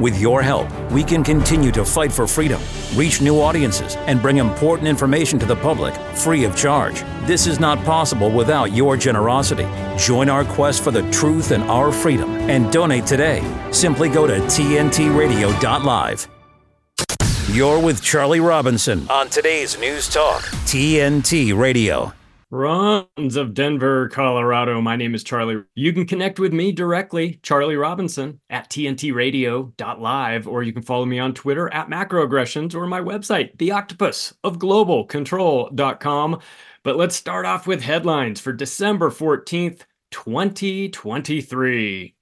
With your help, we can continue to fight for freedom, reach new audiences, and bring important information to the public free of charge. This is not possible without your generosity. Join our quest for the truth and our freedom and donate today. Simply go to tntradio.live. You're with Charlie Robinson on today's News Talk, TNT Radio. Runs of Denver, Colorado. My name is Charlie. You can connect with me directly, Charlie Robinson, at tntradio.live, or you can follow me on Twitter at macroaggressions or my website, theoctopusofglobalcontrol.com. But let's start off with headlines for December 14th, 2023.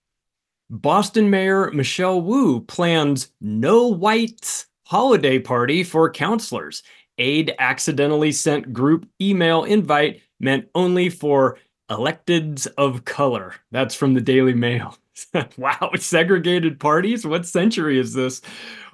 Boston Mayor Michelle Wu plans no whites holiday party for counselors aide accidentally sent group email invite meant only for electeds of color. That's from the Daily Mail. wow, segregated parties? What century is this?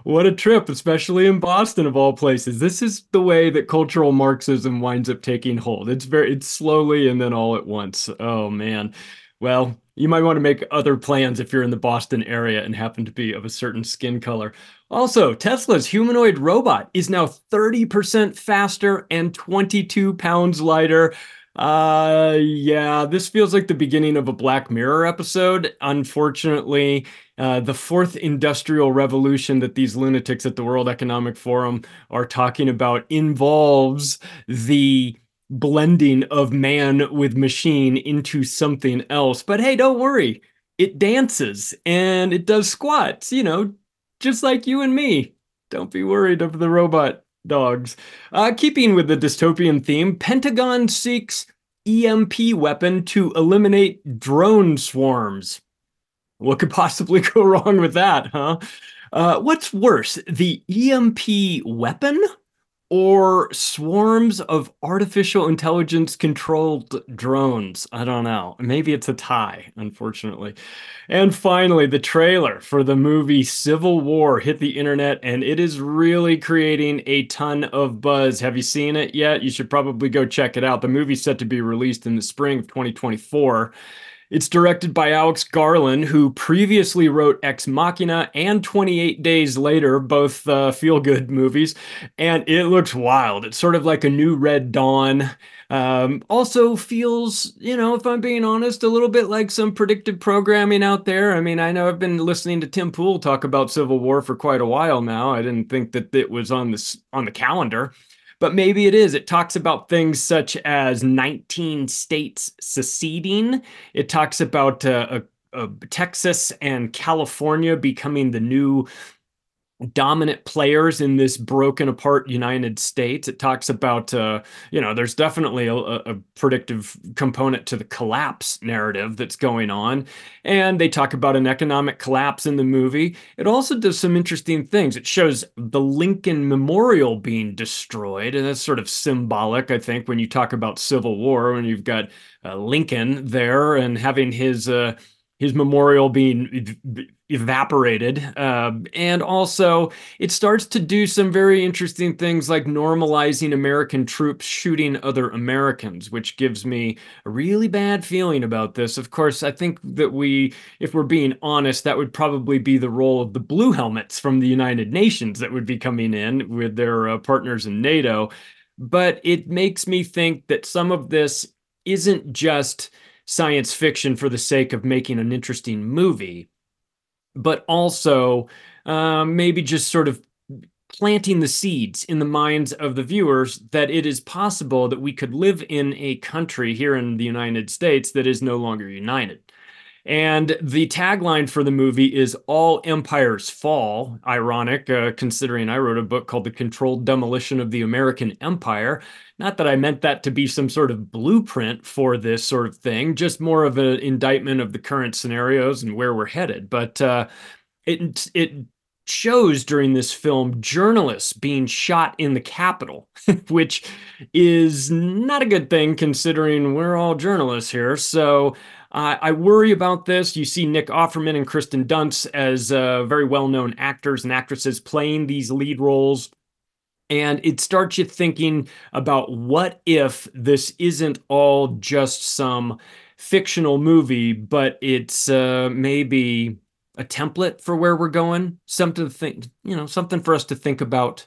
What a trip, especially in Boston of all places. This is the way that cultural Marxism winds up taking hold. It's very it's slowly and then all at once. Oh man. Well, you might want to make other plans if you're in the Boston area and happen to be of a certain skin color. Also, Tesla's humanoid robot is now 30% faster and 22 pounds lighter. Uh, yeah, this feels like the beginning of a Black Mirror episode. Unfortunately, uh, the fourth industrial revolution that these lunatics at the World Economic Forum are talking about involves the blending of man with machine into something else. But hey, don't worry. It dances and it does squats, you know, just like you and me. Don't be worried of the robot dogs. Uh, keeping with the dystopian theme, Pentagon seeks EMP weapon to eliminate drone swarms. What could possibly go wrong with that, huh? Uh, what's worse, the EMP weapon or swarms of artificial intelligence controlled drones. I don't know. Maybe it's a tie, unfortunately. And finally, the trailer for the movie Civil War hit the internet and it is really creating a ton of buzz. Have you seen it yet? You should probably go check it out. The movie's set to be released in the spring of 2024. It's directed by Alex Garland, who previously wrote Ex Machina and 28 Days Later, both uh, feel good movies. And it looks wild. It's sort of like a new Red Dawn. Um, also feels, you know, if I'm being honest, a little bit like some predictive programming out there. I mean, I know I've been listening to Tim Pool talk about Civil War for quite a while now. I didn't think that it was on this on the calendar but maybe it is. It talks about things such as 19 states seceding. It talks about uh, uh, Texas and California becoming the new dominant players in this broken apart United States. It talks about, uh, you know, there's definitely a, a, predictive component to the collapse narrative that's going on. And they talk about an economic collapse in the movie. It also does some interesting things. It shows the Lincoln Memorial being destroyed. And that's sort of symbolic, I think, when you talk about Civil War, when you've got uh, Lincoln there and having his. Uh, his memorial being evaporated. Uh, and also, it starts to do some very interesting things like normalizing American troops shooting other Americans, which gives me a really bad feeling about this. Of course, I think that we, if we're being honest, that would probably be the role of the blue helmets from the United Nations that would be coming in with their uh, partners in NATO. But it makes me think that some of this isn't just science fiction for the sake of making an interesting movie, but also um, maybe just sort of planting the seeds in the minds of the viewers that it is possible that we could live in a country here in the United States that is no longer united. And the tagline for the movie is All Empires Fall. Ironic, uh, considering I wrote a book called The Controlled Demolition of the American Empire. Not that I meant that to be some sort of blueprint for this sort of thing, just more of an indictment of the current scenarios and where we're headed. But uh, it, it shows during this film journalists being shot in the Capitol, which is not a good thing considering we're all journalists here. So uh, I worry about this. You see Nick Offerman and Kirsten Dunst as uh, very well known actors and actresses playing these lead roles. And it starts you thinking about what if this isn't all just some fictional movie, but it's uh, maybe a template for where we're going, something to think, you know, something for us to think about.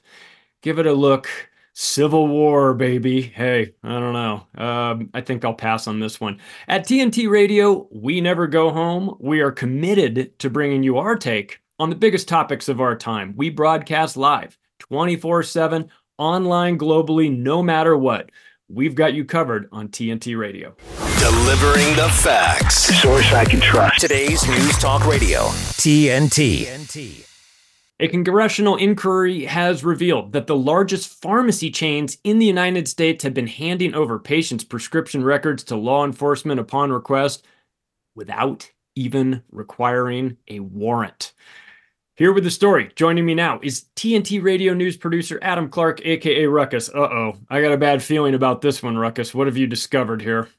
Give it a look. Civil War, baby. Hey, I don't know. Um, I think I'll pass on this one. At TNT Radio, we never go home. We are committed to bringing you our take on the biggest topics of our time. We broadcast live 24 7, online, globally, no matter what. We've got you covered on TNT Radio. Delivering the facts. Source I can trust. Today's News Talk Radio. TNT. TNT. A congressional inquiry has revealed that the largest pharmacy chains in the United States have been handing over patients' prescription records to law enforcement upon request without even requiring a warrant. Here with the story, joining me now is TNT Radio News producer Adam Clark, aka Ruckus. Uh oh, I got a bad feeling about this one, Ruckus. What have you discovered here?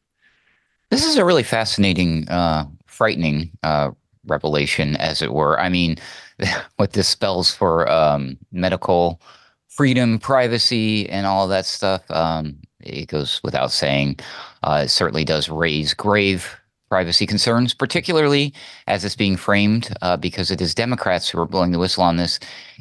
This is a really fascinating, uh, frightening uh, revelation, as it were. I mean, what this spells for um, medical freedom, privacy, and all that stuff. Um, it goes without saying. Uh, it certainly does raise grave privacy concerns, particularly as it's being framed, uh, because it is Democrats who are blowing the whistle on this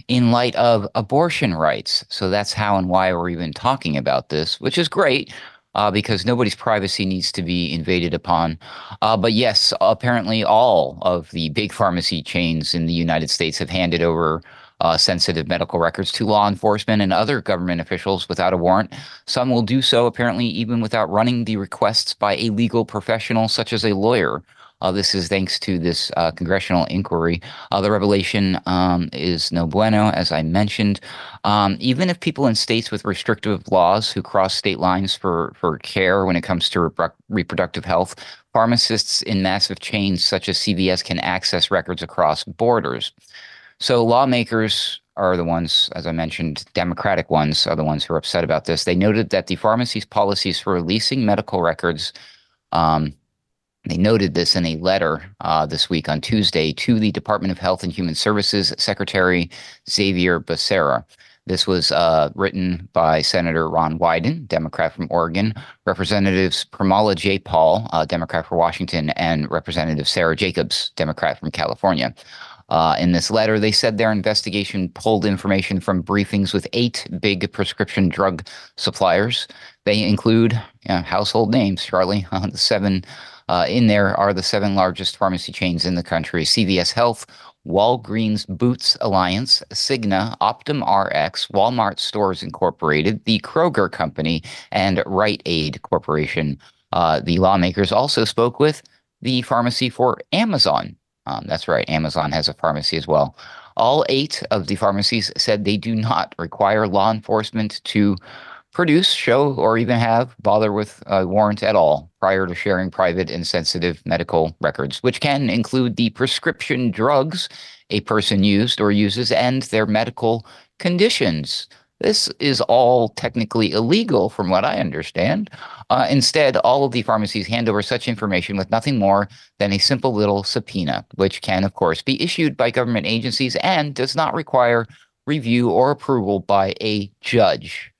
in light of abortion rights. So that's how and why we're even talking about this, which is great. Uh, because nobody's privacy needs to be invaded upon. Uh, but yes, apparently all of the big pharmacy chains in the United States have handed over uh, sensitive medical records to law enforcement and other government officials without a warrant. Some will do so, apparently, even without running the requests by a legal professional, such as a lawyer. Uh, this is thanks to this uh, congressional inquiry. Uh, the revelation um, is no bueno, as I mentioned. Um, even if people in states with restrictive laws who cross state lines for, for care when it comes to repro- reproductive health, pharmacists in massive chains such as CVS can access records across borders. So lawmakers are the ones, as I mentioned, Democratic ones are the ones who are upset about this. They noted that the pharmacy's policies for releasing medical records, um, they noted this in a letter uh, this week on Tuesday to the Department of Health and Human Services Secretary Xavier Becerra. This was uh, written by Senator Ron Wyden, Democrat from Oregon, Representatives Pramila Jayapal, uh, Democrat for Washington, and Representative Sarah Jacobs, Democrat from California. Uh, in this letter, they said their investigation pulled information from briefings with eight big prescription drug suppliers. They include you know, household names, Charlie. Uh, the seven uh, in there are the seven largest pharmacy chains in the country CVS Health, Walgreens Boots Alliance, Cigna, Optum RX, Walmart Stores Incorporated, the Kroger Company, and Rite Aid Corporation. Uh, the lawmakers also spoke with the pharmacy for Amazon, um, that's right. Amazon has a pharmacy as well. All eight of the pharmacies said they do not require law enforcement to produce, show, or even have bother with a warrant at all prior to sharing private and sensitive medical records, which can include the prescription drugs a person used or uses and their medical conditions. This is all technically illegal, from what I understand. Uh, instead, all of the pharmacies hand over such information with nothing more than a simple little subpoena, which can, of course, be issued by government agencies and does not require review or approval by a judge.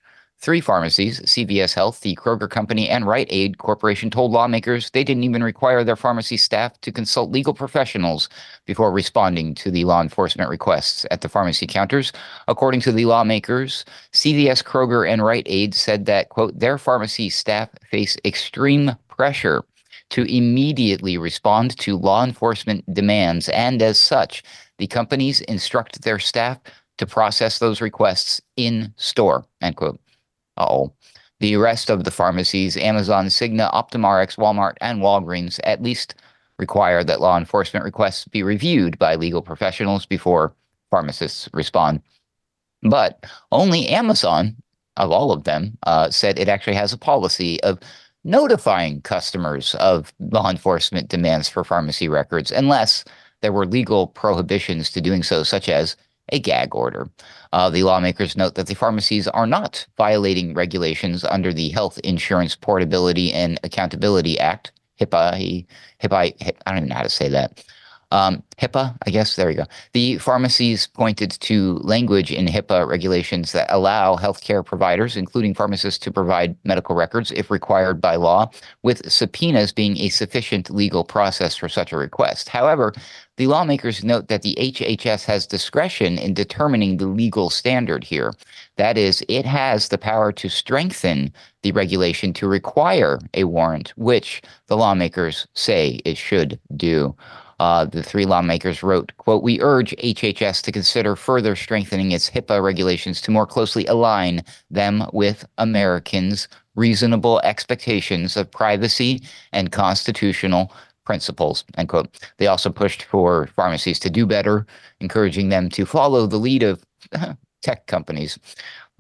Three pharmacies, CVS Health, the Kroger Company, and Rite Aid Corporation, told lawmakers they didn't even require their pharmacy staff to consult legal professionals before responding to the law enforcement requests at the pharmacy counters. According to the lawmakers, CVS, Kroger, and Rite Aid said that, quote, their pharmacy staff face extreme pressure to immediately respond to law enforcement demands, and as such, the companies instruct their staff to process those requests in store, end quote oh. The rest of the pharmacies, Amazon, Cigna, OptumRx, Walmart, and Walgreens, at least require that law enforcement requests be reviewed by legal professionals before pharmacists respond. But only Amazon, of all of them, uh, said it actually has a policy of notifying customers of law enforcement demands for pharmacy records unless there were legal prohibitions to doing so, such as a gag order. Uh, the lawmakers note that the pharmacies are not violating regulations under the Health Insurance Portability and Accountability Act, HIPAA, HIPAA, I don't even know how to say that. Um, HIPAA, I guess, there you go. The pharmacies pointed to language in HIPAA regulations that allow healthcare providers, including pharmacists, to provide medical records if required by law, with subpoenas being a sufficient legal process for such a request. However, the lawmakers note that the HHS has discretion in determining the legal standard here. That is, it has the power to strengthen the regulation to require a warrant, which the lawmakers say it should do. Uh, the three lawmakers wrote, quote, we urge HHS to consider further strengthening its HIPAA regulations to more closely align them with Americans' reasonable expectations of privacy and constitutional principles, end quote. They also pushed for pharmacies to do better, encouraging them to follow the lead of tech companies.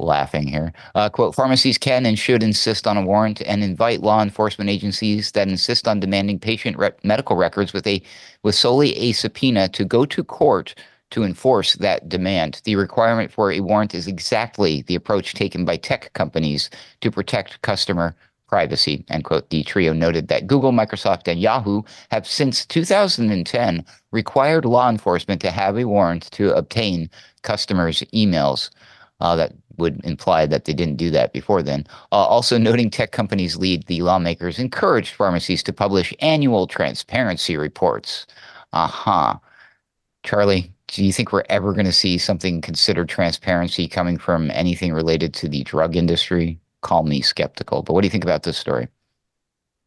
Laughing here. Uh, quote, pharmacies can and should insist on a warrant and invite law enforcement agencies that insist on demanding patient medical records with a with solely a subpoena to go to court to enforce that demand. The requirement for a warrant is exactly the approach taken by tech companies to protect customer privacy, end quote. The trio noted that Google, Microsoft, and Yahoo have since 2010 required law enforcement to have a warrant to obtain customers' emails. Uh, that would imply that they didn't do that before then. Uh, also, noting tech companies lead, the lawmakers encouraged pharmacies to publish annual transparency reports. Uh huh. Charlie, do you think we're ever going to see something considered transparency coming from anything related to the drug industry? call me skeptical. But what do you think about this story?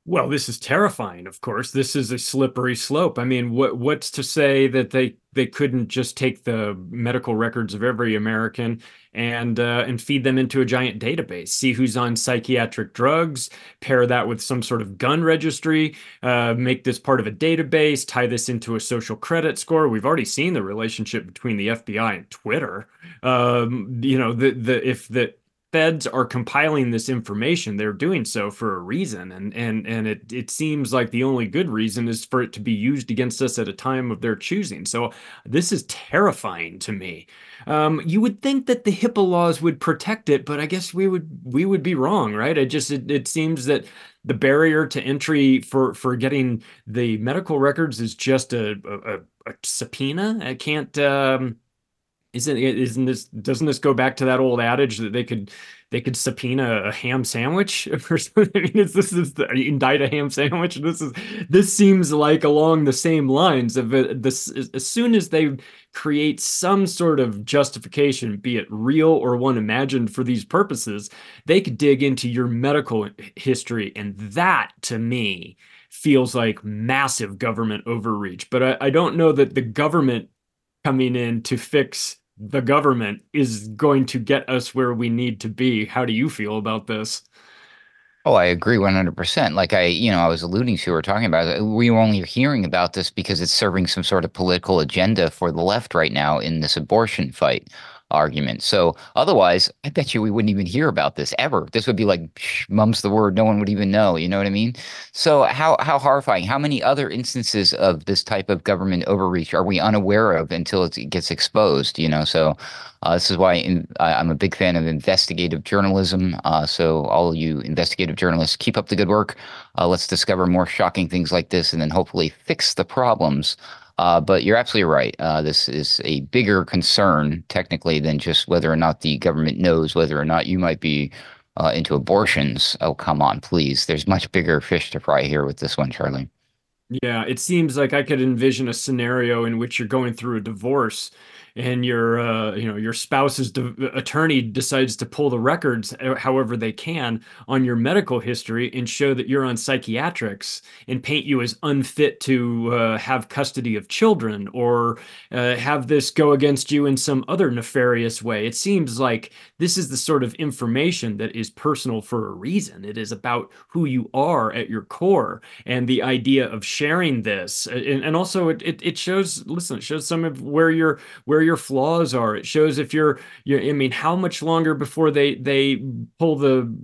Well, this is terrifying. Of course, this is a slippery slope. I mean, what what's to say that they they couldn't just take the medical records of every American and uh, and feed them into a giant database, see who's on psychiatric drugs, pair that with some sort of gun registry, uh, make this part of a database, tie this into a social credit score. We've already seen the relationship between the FBI and Twitter. Um, you know, the the if the feds are compiling this information they're doing so for a reason and and and it it seems like the only good reason is for it to be used against us at a time of their choosing. So this is terrifying to me. Um, you would think that the HIPAA laws would protect it but I guess we would we would be wrong right? It just it, it seems that the barrier to entry for for getting the medical records is just a a, a subpoena. I can't um, isn't isn't this doesn't this go back to that old adage that they could they could subpoena a ham sandwich or something? I mean, is this is the, indict a ham sandwich? This is this seems like along the same lines of uh, this. As soon as they create some sort of justification, be it real or one imagined for these purposes, they could dig into your medical history, and that to me feels like massive government overreach. But I, I don't know that the government coming in to fix the government is going to get us where we need to be. How do you feel about this? Oh, I agree 100%. Like I, you know, I was alluding to or talking about, uh, we were only hearing about this because it's serving some sort of political agenda for the left right now in this abortion fight argument. So otherwise, I bet you we wouldn't even hear about this ever. This would be like mum's the word. No one would even know. You know what I mean? So how how horrifying. How many other instances of this type of government overreach are we unaware of until it gets exposed? You know, so uh, this is why in, I'm a big fan of investigative journalism. Uh, so all you investigative journalists, keep up the good work. Uh, let's discover more shocking things like this, and then hopefully fix the problems uh, but you're absolutely right. Uh, this is a bigger concern, technically, than just whether or not the government knows whether or not you might be uh, into abortions. Oh, come on, please. There's much bigger fish to fry here with this one, Charlie. Yeah, it seems like I could envision a scenario in which you're going through a divorce and your uh, you know your spouse's de- attorney decides to pull the records uh, however they can on your medical history and show that you're on psychiatrics and paint you as unfit to uh, have custody of children or uh, have this go against you in some other nefarious way. It seems like this is the sort of information that is personal for a reason it is about who you are at your core and the idea of sharing this and, and also it, it, it shows listen it shows some of where you're where your flaws are. It shows if you're, you I mean, how much longer before they they pull the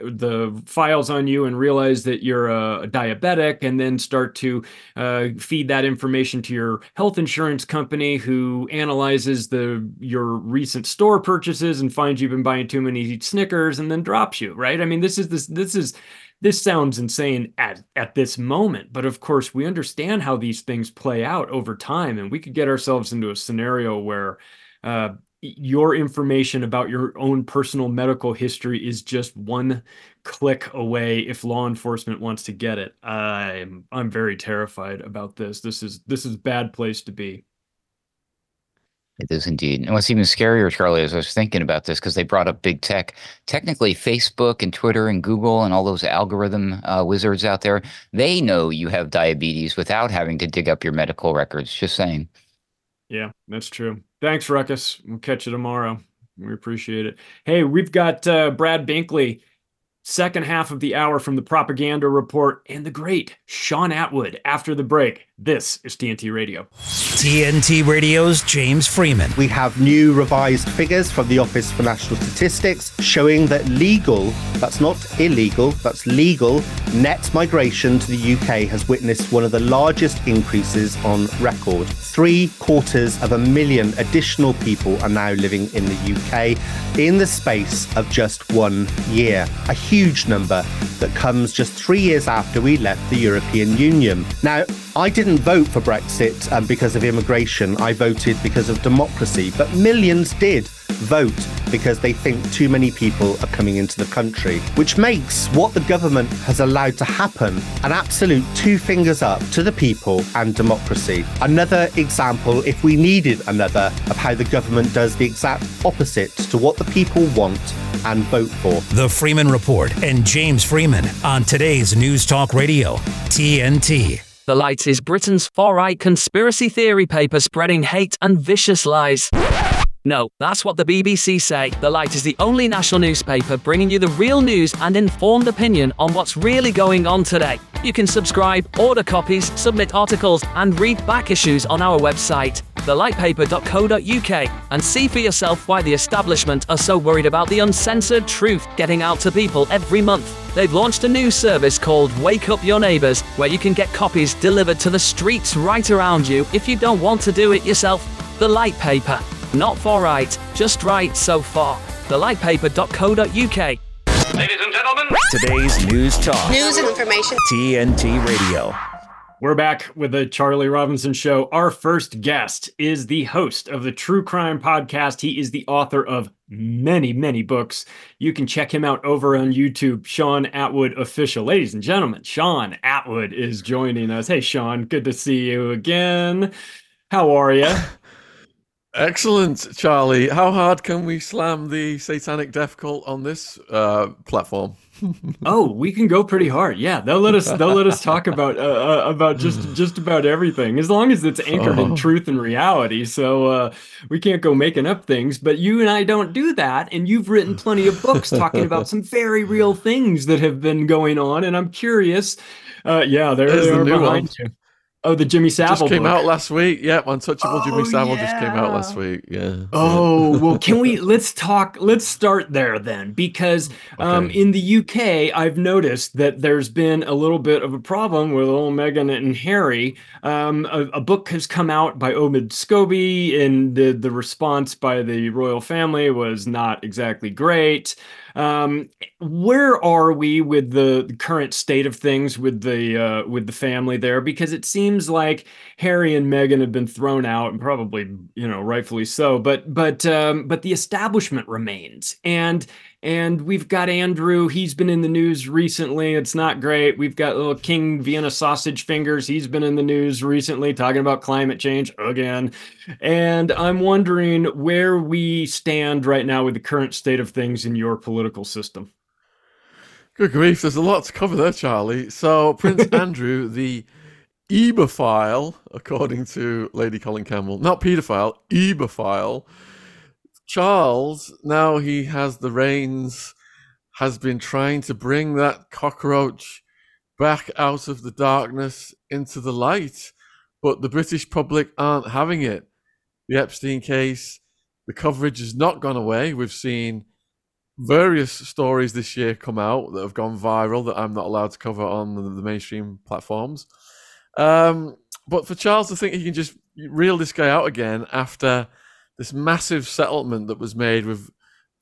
the files on you and realize that you're a, diabetic, and then start to uh, feed that information to your health insurance company, who analyzes the your recent store purchases and finds you've been buying too many Snickers, and then drops you. Right? I mean, this is this this is this sounds insane at, at this moment, but of course, we understand how these things play out over time, and we could get ourselves into a scenario where uh, your information about your own personal medical history is just one click away if law enforcement wants to get it. I'm I'm very terrified about this. This is this is bad place to be. It is indeed. And what's even scarier, Charlie, is I was thinking about this because they brought up big tech. Technically, Facebook and Twitter and Google and all those algorithm uh, wizards out there, they know you have diabetes without having to dig up your medical records. Just saying. Yeah, that's true. Thanks, Ruckus. We'll catch you tomorrow. We appreciate it. Hey, we've got uh, Brad Binkley second half of the hour from the propaganda report and the great Shaun Attwood after the break. This is TNT Radio. TNT Radio's James Freeman. We have new revised figures from the Office for National Statistics showing that legal, that's not illegal, that's legal, net migration to the UK has witnessed one of the largest increases on record. Three quarters of a million additional people are now living in the UK in the space of just one year. A huge number that comes just three years after we left the European Union. Now, I didn't vote for Brexit um, because of immigration. I voted because of democracy. But millions did vote because they think too many people are coming into the country, which makes what the government has allowed to happen an absolute two fingers up to the people and democracy. Another example, if we needed another, of how the government does the exact opposite to what the people want and vote for. The Freeman Report and James Freeman on today's News Talk Radio, TNT. The Light is Britain's far right conspiracy theory paper spreading hate and vicious lies. No, that's what the BBC say. The Light is the only national newspaper bringing you the real news and informed opinion on what's really going on today. You can subscribe, order copies, submit articles, and read back issues on our website, thelightpaper.co.uk, and see for yourself why the establishment are so worried about the uncensored truth getting out to people every month. They've launched a new service called Wake Up Your Neighbours, where you can get copies delivered to the streets right around you if you don't want to do it yourself. The Light Paper. Not for right, just right so far. Thelightpaper.co.uk. Ladies and gentlemen, Today's News Talk, News and information. TNT Radio. We're back with the Charlie Robinson Show. Our first guest is the host of the True Crime Podcast. He is the author of many, many books. You can check him out over on YouTube, Shaun Attwood Official. Ladies and gentlemen, Shaun Attwood is joining us. Hey, Shaun, good to see you again. How are you? Excellent, Charlie. How hard can we slam the satanic death cult on this uh, platform? oh, we can go pretty hard. Yeah, they'll let us. They'll let us talk about uh, uh, about just just about everything as long as it's anchored in Oh. truth and reality. So uh, we can't go making up things. But you and I don't do that. And you've written plenty of books talking about some very real things that have been going on. And I'm curious. Uh, yeah, there There's they are new behind one. you. Oh, the Jimmy Savile just came book. out last week. Yeah, Untouchable Jimmy Oh, Savile just came out last week. Yeah. Oh, well, can we let's talk let's start there then because um Okay. in the UK I've noticed that there's been a little bit of a problem with old Meghan and Harry. Um a, a book has come out by Omid Scobie and the the response by the royal family was not exactly great. Um where are we with the current state of things with the uh with the family there because it seems like Harry and Meghan have been thrown out, and probably you know rightfully so. But but um, but the establishment remains, and and we've got Andrew. He's been in the news recently. It's not great. We've got little King Vienna sausage fingers. He's been in the news recently talking about climate change again. And I'm wondering where we stand right now with the current state of things in your political system. Good grief, there's a lot to cover there, Charlie. So, Prince Andrew, the ebophile, according to Lady Colin Campbell, not paedophile, ebophile. Charles, now he has the reins, has been trying to bring that cockroach back out of the darkness into the light, but the British public aren't having it. The Epstein case, the coverage has not gone away. We've seen various stories this year come out that have gone viral that I'm not allowed to cover on the, mainstream platforms. Um, but for Charles to think he can just reel this guy out again after this massive settlement that was made with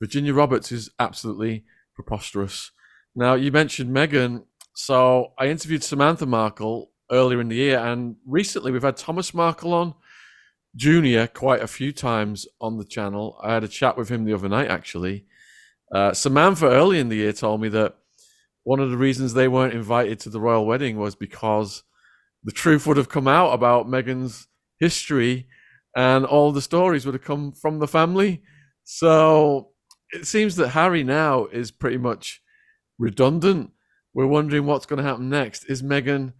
Virginia Roberts is absolutely preposterous. Now, you mentioned Meghan. So I interviewed Samantha Markle earlier in the year, and recently we've had Thomas Markle on Jr. quite a few times on the channel. I had a chat with him the other night, actually. Uh, Samantha early in the year told me that one of the reasons they weren't invited to the royal wedding was because the truth would have come out about Meghan's history and all the stories would have come from the family. So it seems that Harry now is pretty much redundant. We're wondering what's going to happen next. Is Meghan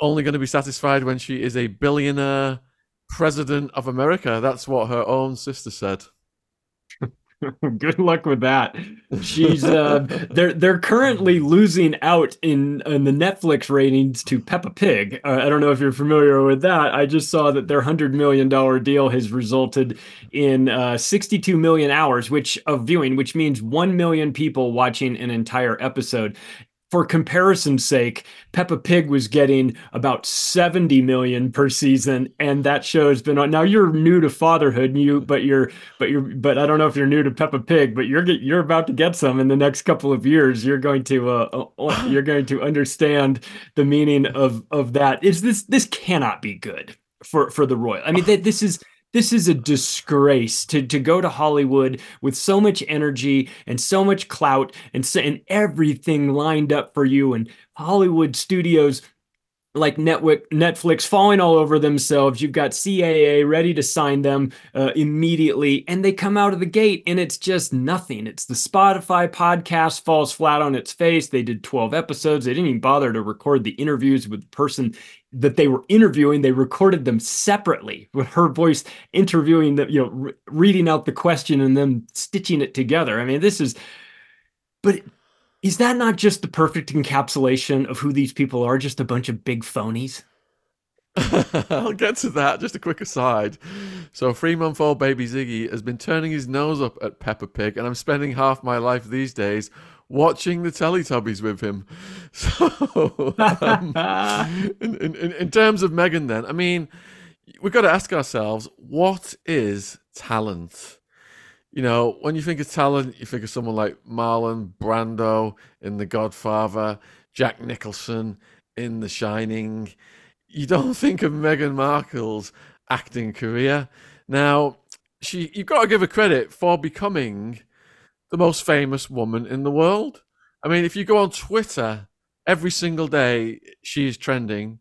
only going to be satisfied when she is a billionaire president of America? That's what her own sister said. Good luck with that. She's uh, they're they're currently losing out in in the Netflix ratings to Peppa Pig. Uh, I don't know if you're familiar with that. I just saw that their hundred million dollar deal has resulted in uh, 62 million hours, which of viewing, which means one million people watching an entire episode for comparison's sake, Peppa Pig was getting about 70 million per season, and that show has been on. Now you're new to fatherhood, you but you're but you're but I don't know if you're new to Peppa Pig, but you're you're about to get some in the next couple of years. You're going to uh, uh you're going to understand the meaning of of that. Is this this cannot be good for for the royal? I mean, this is this is a disgrace to, to go to Hollywood with so much energy and so much clout and, and everything lined up for you and Hollywood studios like Netflix falling all over themselves. You've got CAA ready to sign them uh, immediately, and they come out of the gate, and it's just nothing. It's the Spotify podcast falls flat on its face. They did 12 episodes. They didn't even bother to record the interviews with the person that they were interviewing. They recorded them separately with her voice interviewing them, you know, re- reading out the question and then stitching it together. I mean, this is, but is that not just the perfect encapsulation of who these people are? Just a bunch of big phonies? I'll get to that. Just a quick aside. So, three month old baby Ziggy has been turning his nose up at Peppa Pig, and I'm spending half my life these days watching the Teletubbies with him. So, um, in, in, in terms of Meghan, then, I mean, we've got to ask ourselves what is talent? You know, when you think of talent, you think of someone like Marlon Brando in The Godfather, Jack Nicholson in The Shining. You don't think of Meghan Markle's acting career. Now, she you've got to give her credit for becoming the most famous woman in the world. I mean, if you go on Twitter every single day, she is trending.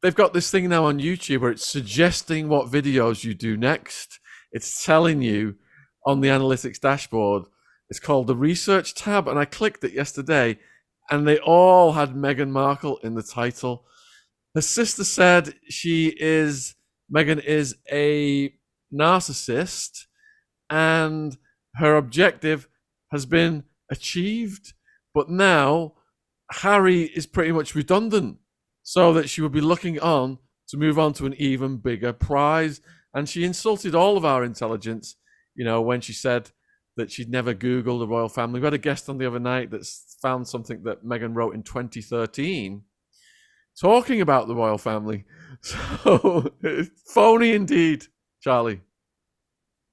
They've got this thing now on YouTube where it's suggesting what videos you do next. It's telling you on the analytics dashboard. It's called the research tab, and I clicked it yesterday, and they all had Meghan Markle in the title. Her sister said she is Meghan is a narcissist, and her objective has been achieved. But now Harry is pretty much redundant, so that she will be looking on to move on to an even bigger prize. And she insulted all of our intelligence you know, when she said that she'd never Googled the royal family. We had a guest on the other night that found something that Meghan wrote in 2013 talking about the royal family. So phony indeed, Charlie.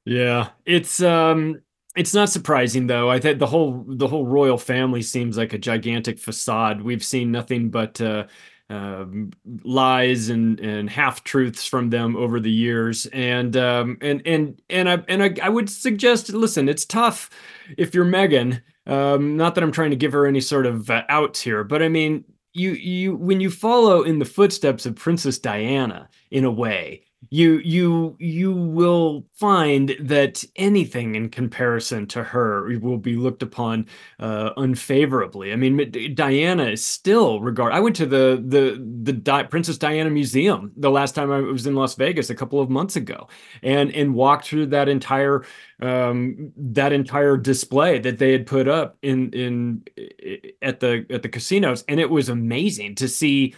Yeah, it's um it's not surprising though. I think the whole the whole royal family seems like a gigantic facade. We've seen nothing but uh um, lies and and half truths from them over the years, and um, and and and I and I, I would suggest, listen, it's tough if you're Meghan. Um, not that I'm trying to give her any sort of uh, outs here, but I mean, you you when you follow in the footsteps of Princess Diana in a way, you you you will find that anything in comparison to her will be looked upon uh, unfavorably. I mean, Diana is still regard. I went to the the the Di- Princess Diana Museum the last time I was in Las Vegas a couple of months ago, and and walked through that entire um, that entire display that they had put up in in at the at the casinos, and it was amazing to see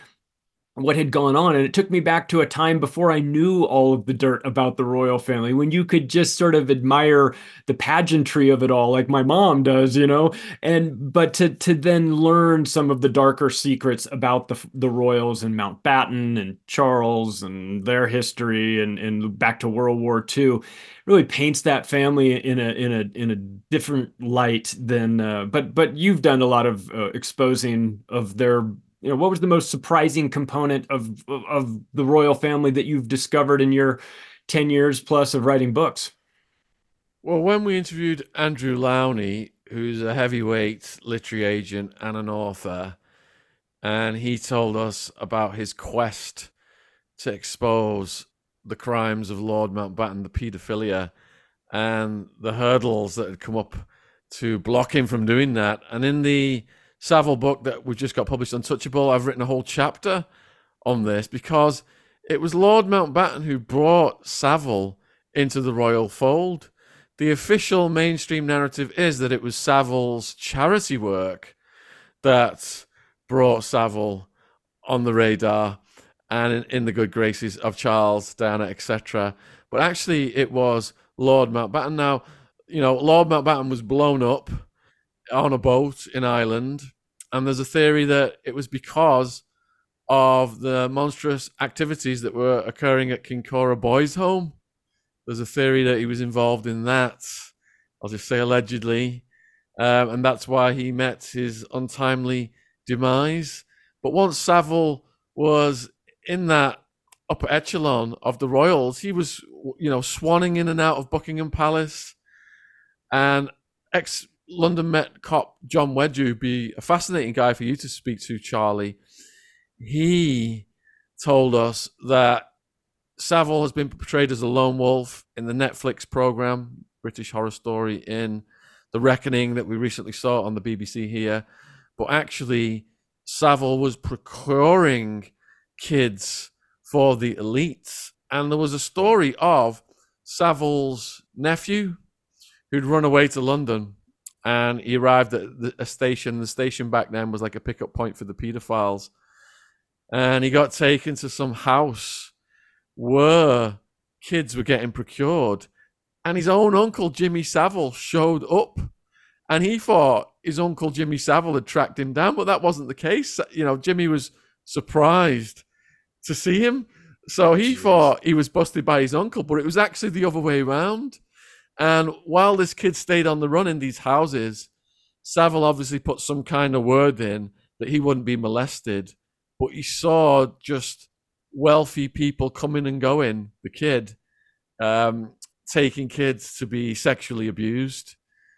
what had gone on. And it took me back to a time before I knew all of the dirt about the royal family, when you could just sort of admire the pageantry of it all, like my mom does, you know. And but to to then learn some of the darker secrets about the the royals and Mountbatten and Charles and their history and and back to World War II really paints that family in a in a in a different light than uh, but but you've done a lot of uh, exposing of their you know what was the most surprising component of of the royal family that you've discovered in your 10 years plus of writing books? Well when we interviewed andrew lownie who's a heavyweight literary agent and an author and he told us about his quest to expose the crimes of lord mountbatten the paedophilia and the hurdles that had come up to block him from doing that. And in the Savile book that we just got published, Untouchable, I've written a whole chapter on this because it was Lord Mountbatten who brought Savile into the royal fold. The official mainstream narrative is that it was Savile's charity work that brought Savile on the radar and in, in the good graces of Charles, Diana, etc. But actually, it was Lord Mountbatten. Now, you know, Lord Mountbatten was blown up on a boat in Ireland, and there's a theory that it was because of the monstrous activities that were occurring at Kincora Boys' Home. There's a theory that he was involved in that. I'll just say allegedly, um, and that's why he met his untimely demise. But once Savile was in that upper echelon of the royals, he was, you know, swanning in and out of Buckingham Palace, and ex London Met cop John Wedgwood be a fascinating guy for you to speak to, Charlie. He told us that Savile has been portrayed as a lone wolf in the Netflix program British Horror Story in The Reckoning that we recently saw on the BBC here. But actually, Savile was procuring kids for the elites. And there was a story of Savile's nephew who'd run away to London and he arrived at a station. The station back then was like a pickup point for the pedophiles, and he got taken to some house where kids were getting procured, and his own uncle Jimmy Savile showed up, and he thought his uncle Jimmy Savile had tracked him down, but that wasn't the case. You know, Jimmy was surprised to see him. So he Jeez. thought he was busted by his uncle, but it was actually the other way around. And while this kid stayed on the run in these houses, Savile obviously put some kind of word in that he wouldn't be molested. But he saw just wealthy people coming and going, the kid, um, taking kids to be sexually abused.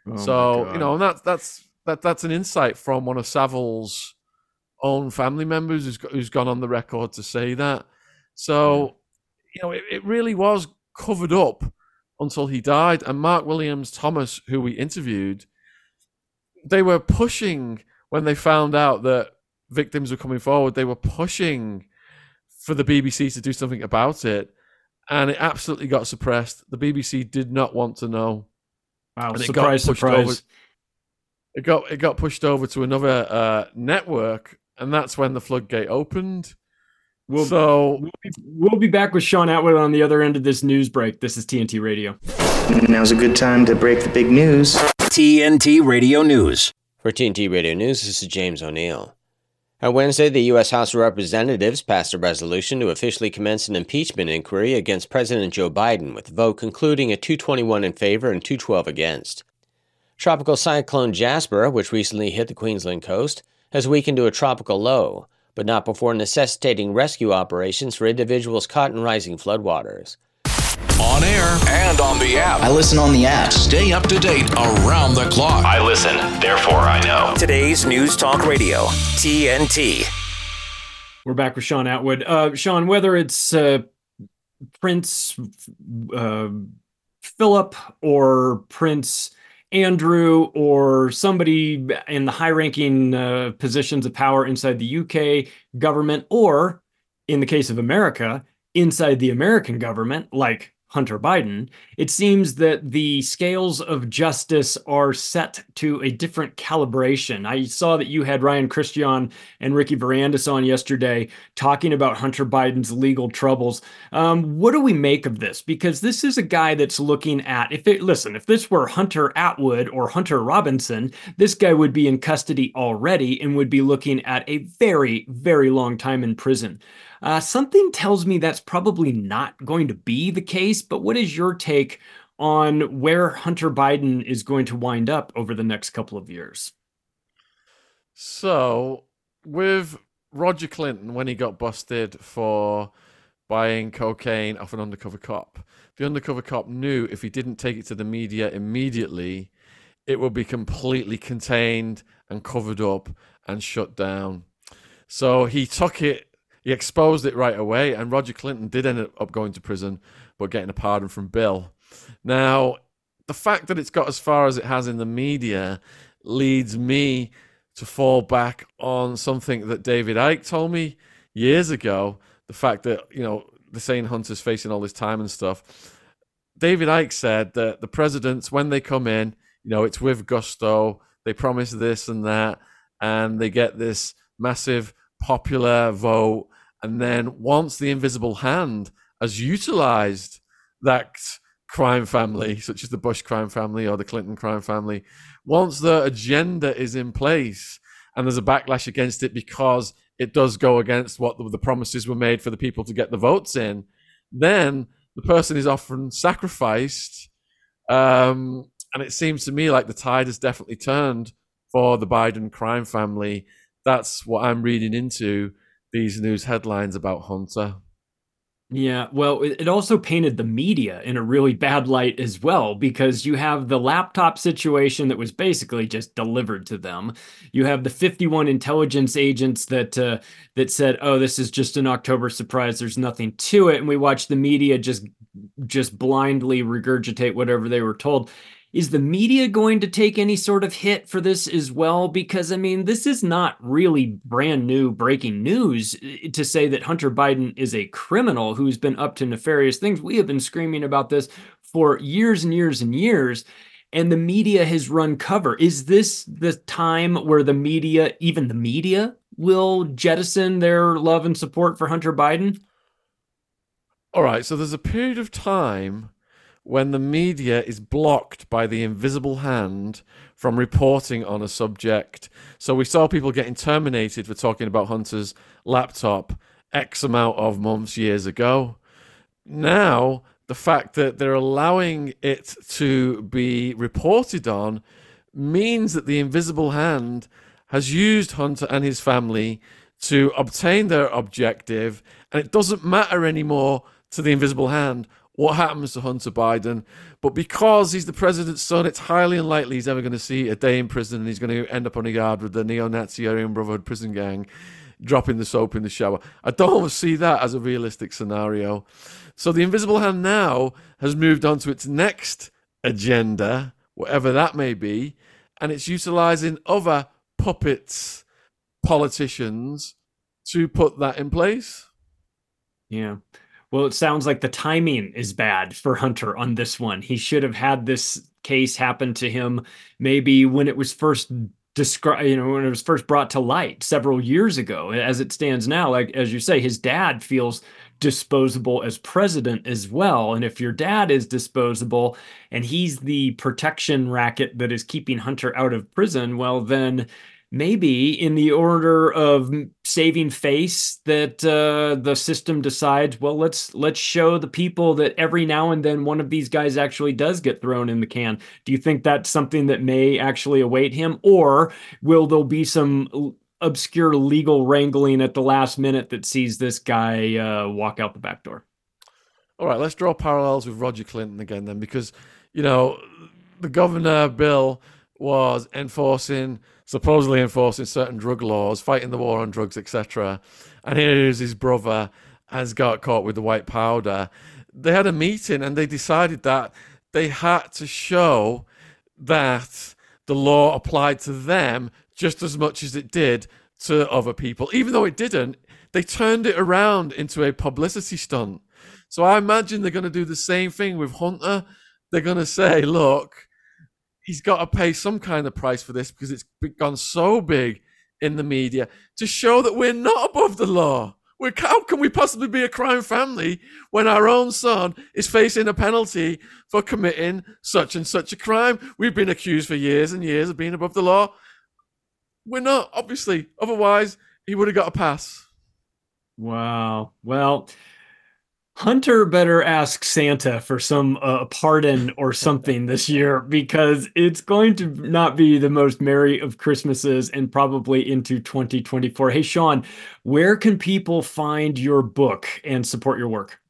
Oh so, you know, and that's that's that that's an insight from one of Savile's own family members who's, who's gone on the record to say that. So, you know, it, it really was covered up until he died. And Mark Williams Thomas, who we interviewed, they were pushing when they found out that victims were coming forward, they were pushing for the BBC to do something about it. And it absolutely got suppressed. The BBC did not want to know. Wow, and surprise, surprise. Over, it got it got pushed over to another uh, network, and that's when the floodgate opened. We'll, so we'll be, we'll be back with Shaun Attwood on the other end of this news break. This is TNT Radio. Now's a good time to break the big news. TNT Radio News. For TNT Radio News, this is James O'Neill. On Wednesday, the U.S. House of Representatives passed a resolution to officially commence an impeachment inquiry against President Joe Biden, with the vote concluding at 221 in favor and 212 against. Tropical cyclone Jasper, which recently hit the Queensland coast, has weakened to a tropical low but not before necessitating rescue operations for individuals caught in rising floodwaters. On air and on the app. I listen on the app. Stay up to date around the clock. I listen, therefore I know. Today's News Talk Radio, TNT. We're back with Shaun Attwood. Uh, Shaun, whether it's uh, Prince uh, Philip or Prince Andrew or somebody in the high ranking uh, positions of power inside the UK government, or in the case of America, inside the American government, like Hunter Biden, it seems that the scales of justice are set to a different calibration. I saw that you had Ryan Christian and Ricky Varandas on yesterday talking about Hunter Biden's legal troubles. Um, what do we make of this? Because this is a guy that's looking at, if it, listen, if this were Hunter Attwood or Hunter Robinson, this guy would be in custody already and would be looking at a very, very long time in prison. Uh, something tells me that's probably not going to be the case, but what is your take on where Hunter Biden is going to wind up over the next couple of years? So, with Roger Clinton, when he got busted for buying cocaine off an undercover cop, the undercover cop knew if he didn't take it to the media immediately, it would be completely contained and covered up and shut down. So he took it he exposed it right away, and Roger Clinton did end up going to prison, but getting a pardon from Bill. Now, the fact that it's got as far as it has in the media leads me to fall back on something that David Icke told me years ago. The fact that, you know, the saying Hunter's facing all this time and stuff. David Icke said that the presidents, when they come in, you know, it's with gusto, they promise this and that, and they get this massive popular vote and then once the invisible hand has utilized that crime family, such as the Bush crime family or the Clinton crime family, once the agenda is in place and there's a backlash against it because it does go against what the, promises were made for the people to get the votes in, then the person is often sacrificed. Um, and it seems to me like the tide has definitely turned for the Biden crime family. That's what I'm reading into these news headlines about Hunter. Yeah, well, it also painted the media in a really bad light as well because you have the laptop situation that was basically just delivered to them. You have the 51 intelligence agents that uh, that said, "Oh, this is just an October surprise. There's nothing to it," and we watched the media just just blindly regurgitate whatever they were told. Is the media going to take any sort of hit for this as well? Because, I mean, this is not really brand new breaking news eh, to say that Hunter Biden is a criminal who's been up to nefarious things. We have been screaming about this for years and years and years and the media has run cover. Is this the time where the media, even the media, will jettison their love and support for Hunter Biden? All right, so there's a period of time when the media is blocked by the invisible hand from reporting on a subject. So we saw people getting terminated for talking about Hunter's laptop X amount of months, years ago. Now, the fact that they're allowing it to be reported on means that the invisible hand has used Hunter and his family to obtain their objective, and it doesn't matter anymore to the invisible hand what happens to Hunter Biden. But because he's the president's son, it's highly unlikely he's ever going to see a day in prison and he's going to end up on a yard with the neo Nazi Aryan Brotherhood prison gang dropping the soap in the shower. I don't see that as a realistic scenario. So the invisible hand now has moved on to its next agenda, whatever that may be, and it's utilizing other puppets, politicians, to put that in place. Yeah. Well, it sounds like the timing is bad for Hunter on this one. He should have had this case happen to him maybe when it was first described, you know, when it was first brought to light several years ago. As it stands now, like as you say, his dad feels disposable as president as well. And if your dad is disposable and he's the protection racket that is keeping Hunter out of prison, well, then maybe in the order of saving face that uh, the system decides well let's let's show the people that every now and then one of these guys actually does get thrown in the can. Do you think that's something that may actually await him? Or will there be some obscure legal wrangling at the last minute that sees this guy uh, walk out the back door? All right let's draw parallels with roger clinton again then because you know the governor bill was enforcing supposedly enforcing certain drug laws, fighting the war on drugs, etc. And here's his brother has got caught with the white powder. They had a meeting and they decided that they had to show that the law applied to them just as much as it did to other people. Even though it didn't, they turned it around into a publicity stunt. So I imagine they're going to do the same thing with Hunter. They're going to say, look, he's got to pay some kind of price for this because it's gone so big in the media to show that we're not above the law. We're, how can we possibly be a crime family when our own son is facing a penalty for committing such and such a crime? We've been accused for years and years of being above the law. We're not, obviously. Otherwise, he would have got a pass. Wow. Well, Hunter better ask Santa for some uh, pardon or something this year because it's going to not be the most merry of Christmases and probably into 2024. Hey, Shaun, where can people find your book and support your work?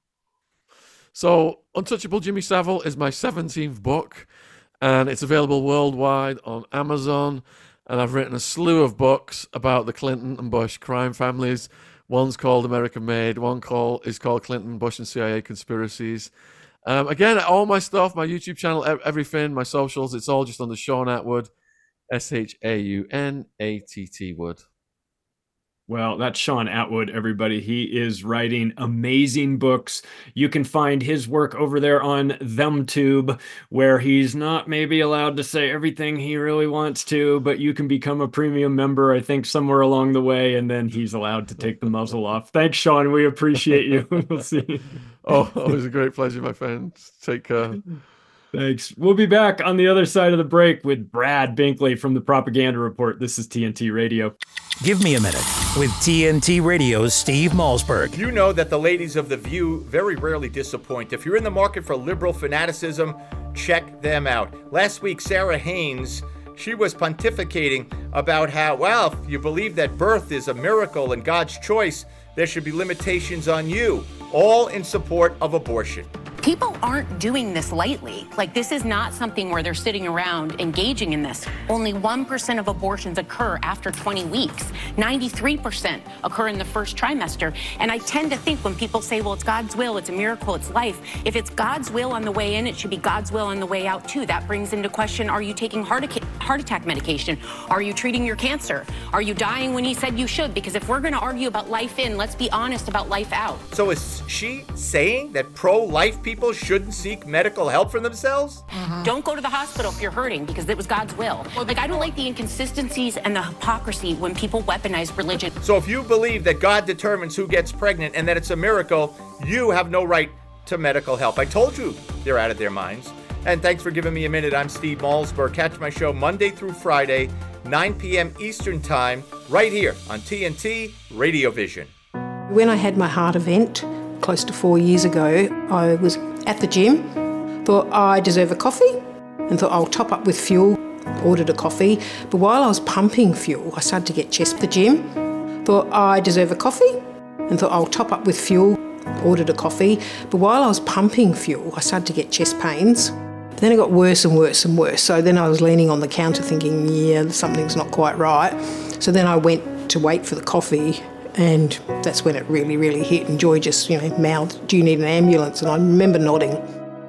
So, Untouchable Jimmy Savile is my 17th book, and it's available worldwide on Amazon. And I've written a slew of books about the Clinton and Bush crime families One's called American Made. One call is called Clinton, Bush, and CIA Conspiracies. Um, again, all my stuff, my YouTube channel, everything, my socials, it's all just under Shaun Attwood, S H A U N A T T Wood. Well, that's Shaun Attwood, everybody. He is writing amazing books. You can find his work over there on ThemTube, where he's not maybe allowed to say everything he really wants to, but you can become a premium member, I think, somewhere along the way, and then he's allowed to take the muzzle off. Thanks, Shaun. We appreciate you. we'll see. You. Oh, always a great pleasure, my friend. Take care. Thanks. We'll be back on the other side of the break with Brad Binkley from the Propaganda Report. This is TNT Radio. Give me a minute with TNT Radio's Steve Malzberg. You know that the ladies of The View very rarely disappoint. If you're in the market for liberal fanaticism, check them out. Last week, Sara Haines. She was pontificating about how, well, if you believe that birth is a miracle and God's choice, there should be limitations on you, all in support of abortion people aren't doing this lightly. Like, this is not something where they're sitting around engaging in this. Only 1% of abortions occur after 20 weeks, 93% occur in the first trimester. And I tend to think when people say, well, it's God's will, it's a miracle, it's life, if it's God's will on the way in, it should be God's will on the way out, too. That brings into question are you taking heart, heart attack medication? Are you treating your cancer? Are you dying when He said you should? Because if we're going to argue about life in, let's be honest about life out. So is she saying that pro life people? People shouldn't seek medical help for themselves? Mm-hmm. Don't go to the hospital if you're hurting because it was God's will. Like, I don't like the inconsistencies and the hypocrisy when people weaponize religion. So, if you believe that God determines who gets pregnant and that it's a miracle, you have no right to medical help. I told you they're out of their minds. And thanks for giving me a minute. I'm Steve Malzberg. Catch my show Monday through Friday, 9 p.m. Eastern Time, right here on TNT Radio Vision. When I had my heart event, close to four years ago, I was at the gym, thought I deserve a coffee, and thought I'll top up with fuel. Ordered a coffee, but while I was pumping fuel, I started to get chest. The gym, thought I deserve a coffee, and thought I'll top up with fuel. Ordered a coffee, but while I was pumping fuel, I started to get chest pains. Then it got worse and worse and worse. So then I was leaning on the counter thinking, yeah, something's not quite right. So then I went to wait for the coffee and that's when it really, really hit. And Joy just, you know, mouthed, Do you need an ambulance? And I remember nodding.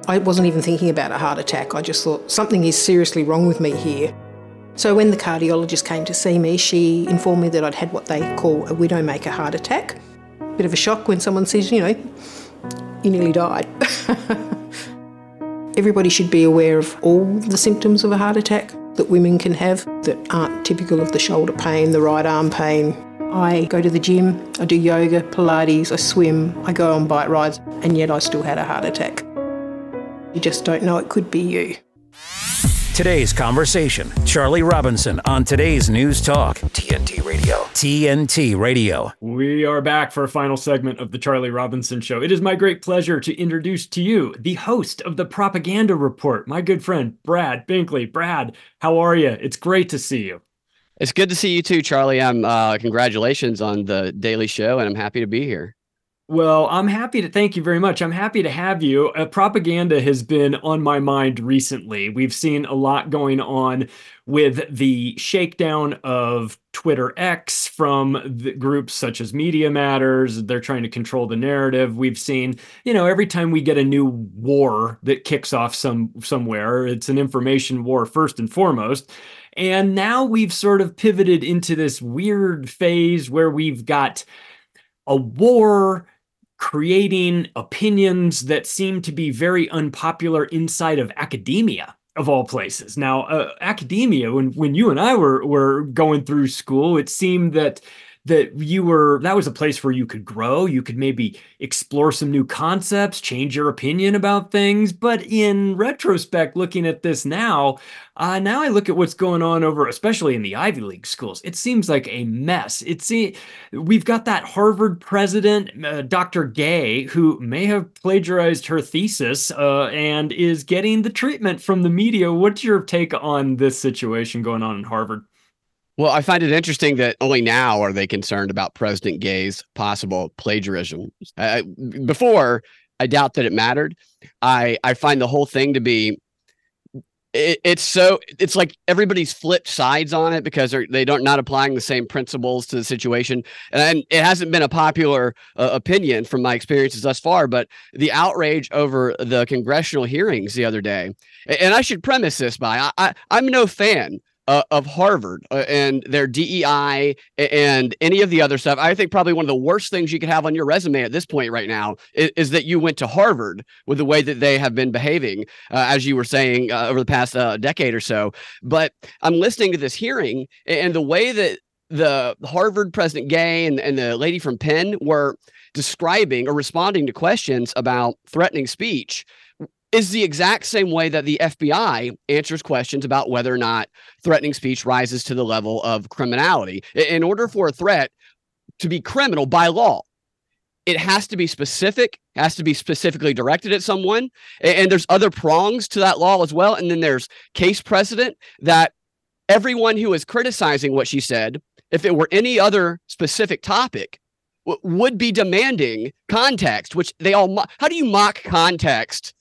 I wasn't even thinking about a heart attack. I just thought something is seriously wrong with me here. So when the cardiologist came to see me, she informed me that I'd had what they call a widowmaker heart attack. Bit of a shock when someone says, you know, you nearly died. Everybody should be aware of all the symptoms of a heart attack that women can have that aren't typical of the shoulder pain, the right arm pain, I go to the gym, I do yoga, Pilates, I swim, I go on bike rides, and yet I still had a heart attack. You just don't know it could be you. Today's conversation Charlie Robinson on today's News Talk, TNT Radio. TNT Radio. We are back for a final segment of the Charlie Robinson Show. It is my great pleasure to introduce to you the host of the Propaganda Report, my good friend, Brad Binkley. Brad, how are you? It's great to see you. It's good to see you too, Charlie. I'm uh, congratulations on the Daily Show, and I'm happy to be here. Well, I'm happy to thank you very much. I'm happy to have you. Uh, propaganda has been on my mind recently. We've seen a lot going on with the shakedown of Twitter X from groups such as Media Matters. They're trying to control the narrative. We've seen, you know, every time we get a new war that kicks off some somewhere, it's an information war first and foremost. And now we've sort of pivoted into this weird phase where we've got a war creating opinions that seem to be very unpopular inside of academia of all places. Now, uh, academia, when when you and I were were going through school, it seemed that that you were that was a place where you could grow. You could maybe explore some new concepts change your opinion about things. But in retrospect looking at this now uh, now i look at what's going on over especially in the ivy league schools it seems like a mess. It's we've got that harvard president uh, dr gay who may have plagiarized her thesis uh, and is getting the treatment from the media. What's your take on this situation going on in harvard well, I find it interesting that only now are they concerned about President Gay's possible plagiarism. Uh, before, I doubt that it mattered. I I find the whole thing to be it, it's so it's like everybody's flipped sides on it because they're they don't not applying the same principles to the situation and it hasn't been a popular uh, opinion from my experiences thus far but the outrage over the congressional hearings the other day and i should premise this by I, I i'm no fan uh, of Harvard uh, and their DEI and any of the other stuff. I think probably one of the worst things you could have on your resume at this point right now is, is that you went to Harvard with the way that they have been behaving, uh, as you were saying uh, over the past uh, decade or so. But I'm listening to this hearing and the way that the Harvard President Gay and, and the lady from Penn were describing or responding to questions about threatening speech is the exact same way that the FBI answers questions about whether or not threatening speech rises to the level of criminality. In order for a threat to be criminal by law, it has to be specific, has to be specifically directed at someone. And there's other prongs to that law as well. And then there's case precedent that everyone who is criticizing what she said, if it were any other specific topic, would be demanding context, which they all. Mo- How do you mock context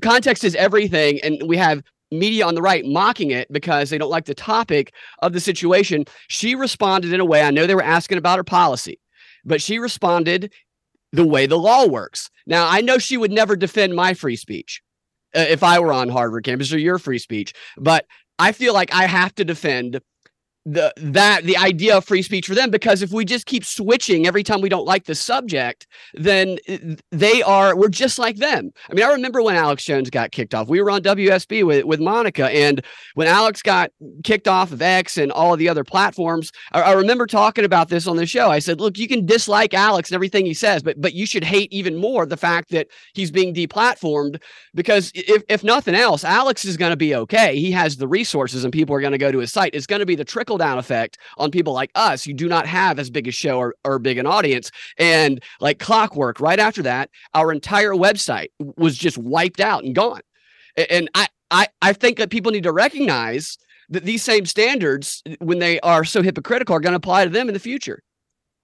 context is everything and we have media on the right mocking it because they don't like the topic of the situation. She responded in a way i know they were asking about her policy but she responded the way the law works. Now i know she would never defend my free speech uh, if i were on harvard campus or your free speech but i feel like i have to defend the that the idea of free speech for them because if we just keep switching every time we don't like the subject then uh, they are we're just like them. I mean i remember when alex jones got kicked off. We were on wsb with, with monica and when alex got kicked off of x and all of the other platforms I, I remember talking about this on the show. I said look you can dislike alex and everything he says but but you should hate even more the fact that he's being deplatformed because if, if nothing else alex is going to be okay. He has the resources and people are going to go to his site. It's going to be the trickle trickle down effect on people like us who do not have as big a show or, or big an audience. And like clockwork, right after that, our entire website was just wiped out and gone. And I, I, I think that people need to recognize that these same standards, when they are so hypocritical, are going to apply to them in the future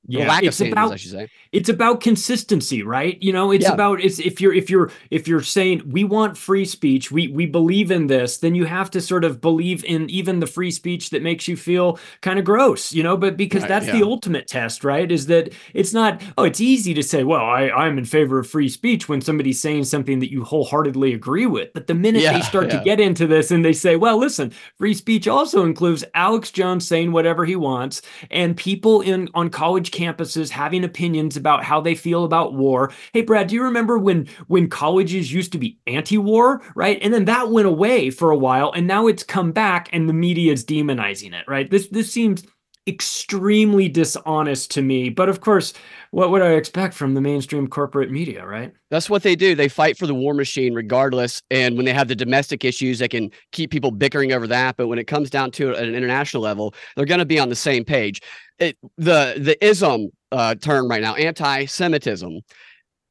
yeah lack it's of standards, about, I should say. It's about consistency, right? You know, it's yeah. about it's if you're if you're if you're saying we want free speech, we we believe in this, then you have to sort of believe in even the free speech that makes you feel kind of gross, you know, but because right, that's yeah. the ultimate test, right? Is that it's not oh, it's easy to say, well, I I'm in favor of free speech when somebody's saying something that you wholeheartedly agree with. But the minute yeah, they start to get into this and they say, well, listen, free speech also includes Alex Jones saying whatever he wants and people in on college campuses having opinions about how they feel about war. Hey, Brad, do you remember when when colleges used to be anti-war, right? And then that went away for a while, and now it's come back, and the media is demonizing it, right? This this seems extremely dishonest to me. But of course, what would I expect from the mainstream corporate media, right? That's what they do. They fight for the war machine regardless. And when they have the domestic issues, they can keep people bickering over that. But when it comes down to an international level, they're going to be on the same page it, the the ism uh, term right now, anti-Semitism,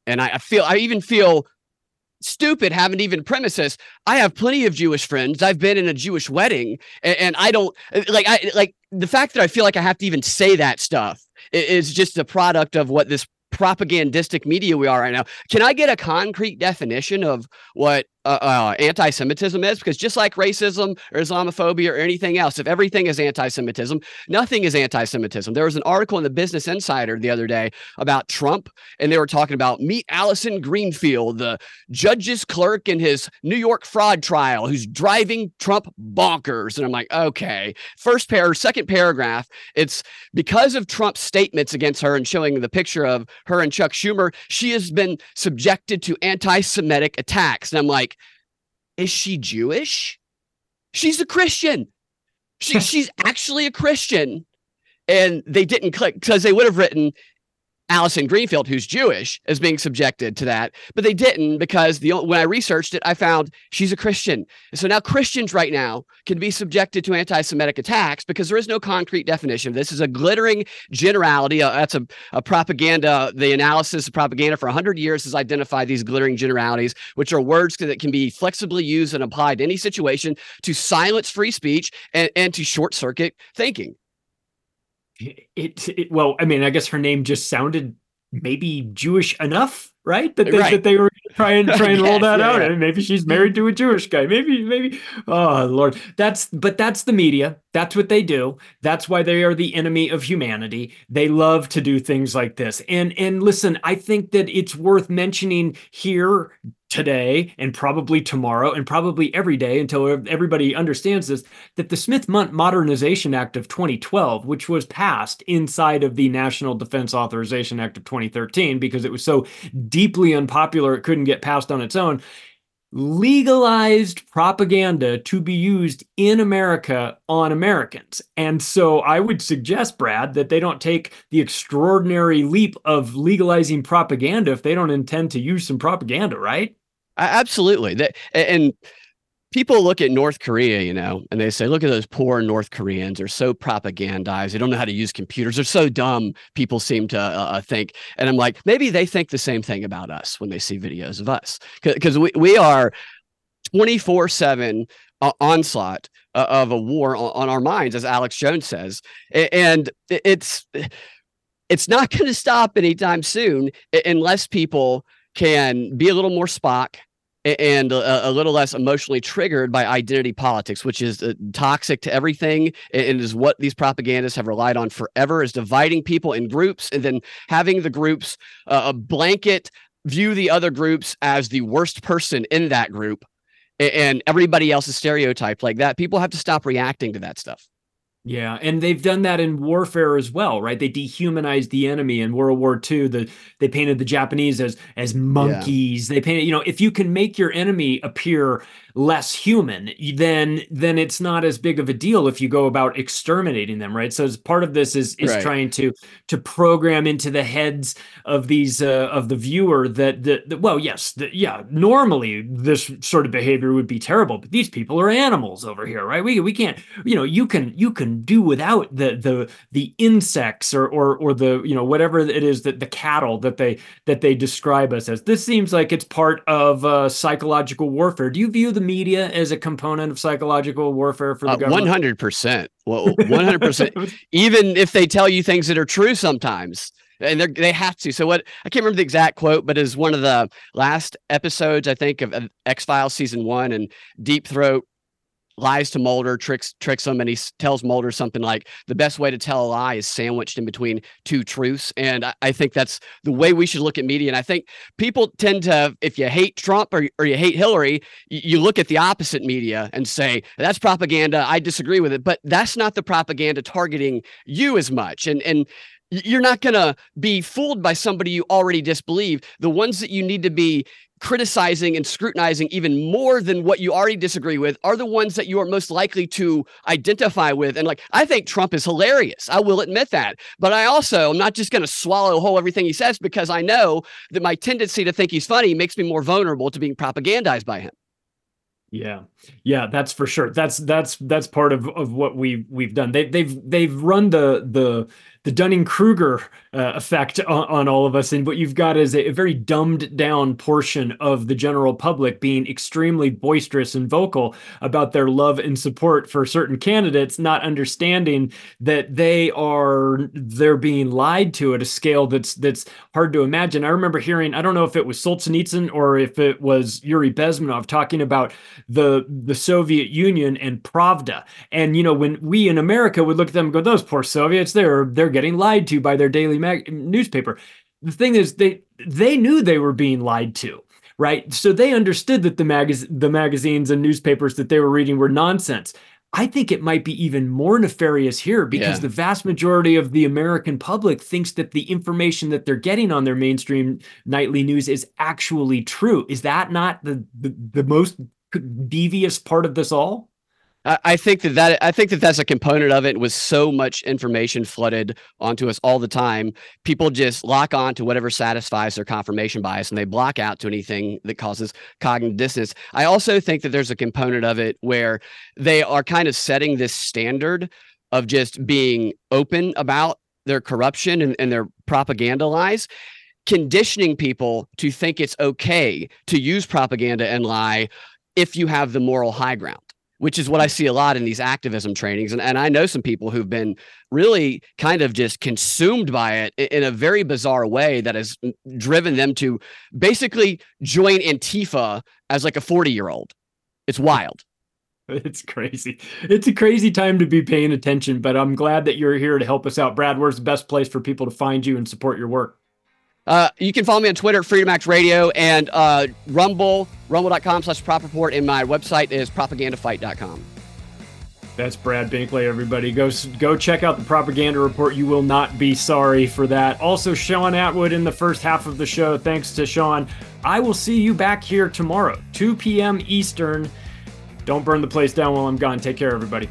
and I, I feel I even feel stupid having to even premise this. I have plenty of Jewish friends. I've been in a Jewish wedding, and, and I don't uh, like I like the fact that I feel like I have to even say that stuff is just a product of what this propagandistic media we are right now. Can I get a concrete definition of what uh, uh, anti-Semitism is, because just like racism or Islamophobia or anything else, if everything is anti-Semitism, nothing is anti-Semitism. There was an article in the Business Insider the other day about Trump, and they were talking about meet Allison Greenfield, the judge's clerk in his New York fraud trial, who's driving Trump bonkers. And I'm like, okay. First pair, second paragraph, it's because of Trump's statements against her and showing the picture of her and Chuck Schumer, she has been subjected to anti-Semitic attacks. And I'm like, is she Jewish? She's a Christian. She, she's actually a Christian. And they didn't click because they would have written Allison Greenfield, who's Jewish, is being subjected to that, but they didn't because the when I researched it, I found she's a Christian. So now Christians right now can be subjected to anti-Semitic attacks because there is no concrete definition. This is a glittering generality. Uh, that's a, a propaganda. The analysis of propaganda for 100 years has identified these glittering generalities, which are words that can be flexibly used and applied to any situation to silence free speech and, and to short circuit thinking it, it, well i mean i guess her name just sounded maybe jewish enough right? That they, right. that they were try and try and roll that yeah. out. and maybe she's mm-hmm. married to a jewish guy. Maybe maybe. Oh lord. That's but that's the media. That's what they do. That's why they are the enemy of humanity. They love to do things like this. And and listen i think that it's worth mentioning here today and probably tomorrow and probably every day until everybody understands this that the Smith-Mundt Modernization Act of 2012 which was passed inside of the National Defense Authorization Act of 2013 because it was so deeply unpopular it couldn't get passed on its own legalized propaganda to be used in America on Americans. And so I would suggest, Brad, that they don't take the extraordinary leap of legalizing propaganda if they don't intend to use some propaganda, right? Absolutely. That and people look at North Korea, you know, and they say, look at those poor North Koreans. They're so propagandized. They don't know how to use computers. They're so dumb, people seem to uh, uh think. And I'm like, maybe they think the same thing about us when they see videos of us. Because we, we are 24 7 uh, onslaught uh, of a war on, on, our minds, as Alex Jones says. And it's, it's not going to stop anytime soon unless people can be a little more Spock and a, a, little less emotionally triggered by identity politics, which is uh, toxic to everything and is what these propagandists have relied on forever is dividing people in groups and then having the groups uh, a blanket view the other groups as the worst person in that group and everybody else is stereotyped like that. People have to stop reacting to that stuff. Yeah, and they've done that in warfare as well, right? They dehumanized the enemy in World War II. The they painted the Japanese as as monkeys. Yeah. They painted, you know, if you can make your enemy appear less human, then then it's not as big of a deal if you go about exterminating them, right? So as part of this is is right. trying to to program into the heads of these uh, of the viewer that the, the well, yes, the, yeah, normally this sort of behavior would be terrible, but these people are animals over here, right? We we can't, you know, you can you can do without the the the insects or or or the you know whatever it is that the cattle that they that they describe us as. This seems like it's part of uh, psychological warfare. Do you view the media as a component of psychological warfare for the uh, government? One hundred percent. Well, one hundred percent. Even if they tell you things that are true sometimes and they they have to. So what I can't remember the exact quote, but is one of the last episodes I think of, of X Files season one, and Deep Throat lies to Mulder, tricks tricks him, and he tells Mulder something like the best way to tell a lie is sandwiched in between two truths. And I, I, think that's the way we should look at media. And I think people tend to, if you hate Trump or, or you hate Hillary, you, you look at the opposite media and say that's propaganda. I disagree with it, but that's not the propaganda targeting you as much. And and you're not going to be fooled by somebody you already disbelieve. The ones that you need to be criticizing and scrutinizing even more than what you already disagree with are the ones that you are most likely to identify with. And like, I think Trump is hilarious. I will admit that. But I also am not just going to swallow whole everything he says because I know that my tendency to think he's funny makes me more vulnerable to being propagandized by him. Yeah, yeah, that's for sure. That's that's that's part of, of what we we've done. They, they've they've run the the the Dunning Kruger uh, effect on, on, all of us. And what you've got is a, a, very dumbed down portion of the general public being extremely boisterous and vocal about their love and support for certain candidates, not understanding that they are they're being lied to at a scale that's that's hard to imagine. I remember hearing, I don't know if it was Solzhenitsyn or if it was Yuri Bezmenov talking about the the Soviet Union and Pravda. And you know, when we in America would look at them and go, those poor Soviets, they're they're getting lied to by their daily mag- newspaper. The thing is, they they knew they were being lied to, right? So they understood that the magaz- the magazines and newspapers that they were reading were nonsense. I think it might be even more nefarious here because yeah. the vast majority of the American public thinks that the information that they're getting on their mainstream nightly news is actually true. Is that not the, the, the most devious part of this all? I think that that I think that that's a component of it. With so much information flooded onto us all the time, people just lock on to whatever satisfies their confirmation bias, and they block out to anything that causes cognitive dissonance. I also think that there's a component of it where they are kind of setting this standard of just being open about their corruption and, and their propaganda lies conditioning people to think it's okay to use propaganda and lie if you have the moral high ground which is what I see a lot in these activism trainings. And, and I know some people who've been really kind of just consumed by it in a very bizarre way that has driven them to basically join Antifa as like a 40 year old. It's wild. It's crazy. It's a crazy time to be paying attention, but I'm glad that you're here to help us out. Brad, where's the best place for people to find you and support your work? Uh, you can follow me on Twitter, Freedom Act Radio, and uh, Rumble, rumble.com slash prop report, and my website is propagandafight.com. That's Brad Binkley, everybody. Go go check out the propaganda report. You will not be sorry for that. Also, Shaun Attwood in the first half of the show. Thanks to Shaun. I will see you back here tomorrow, 2 p.m. Eastern. Don't burn the place down while I'm gone. Take care, everybody.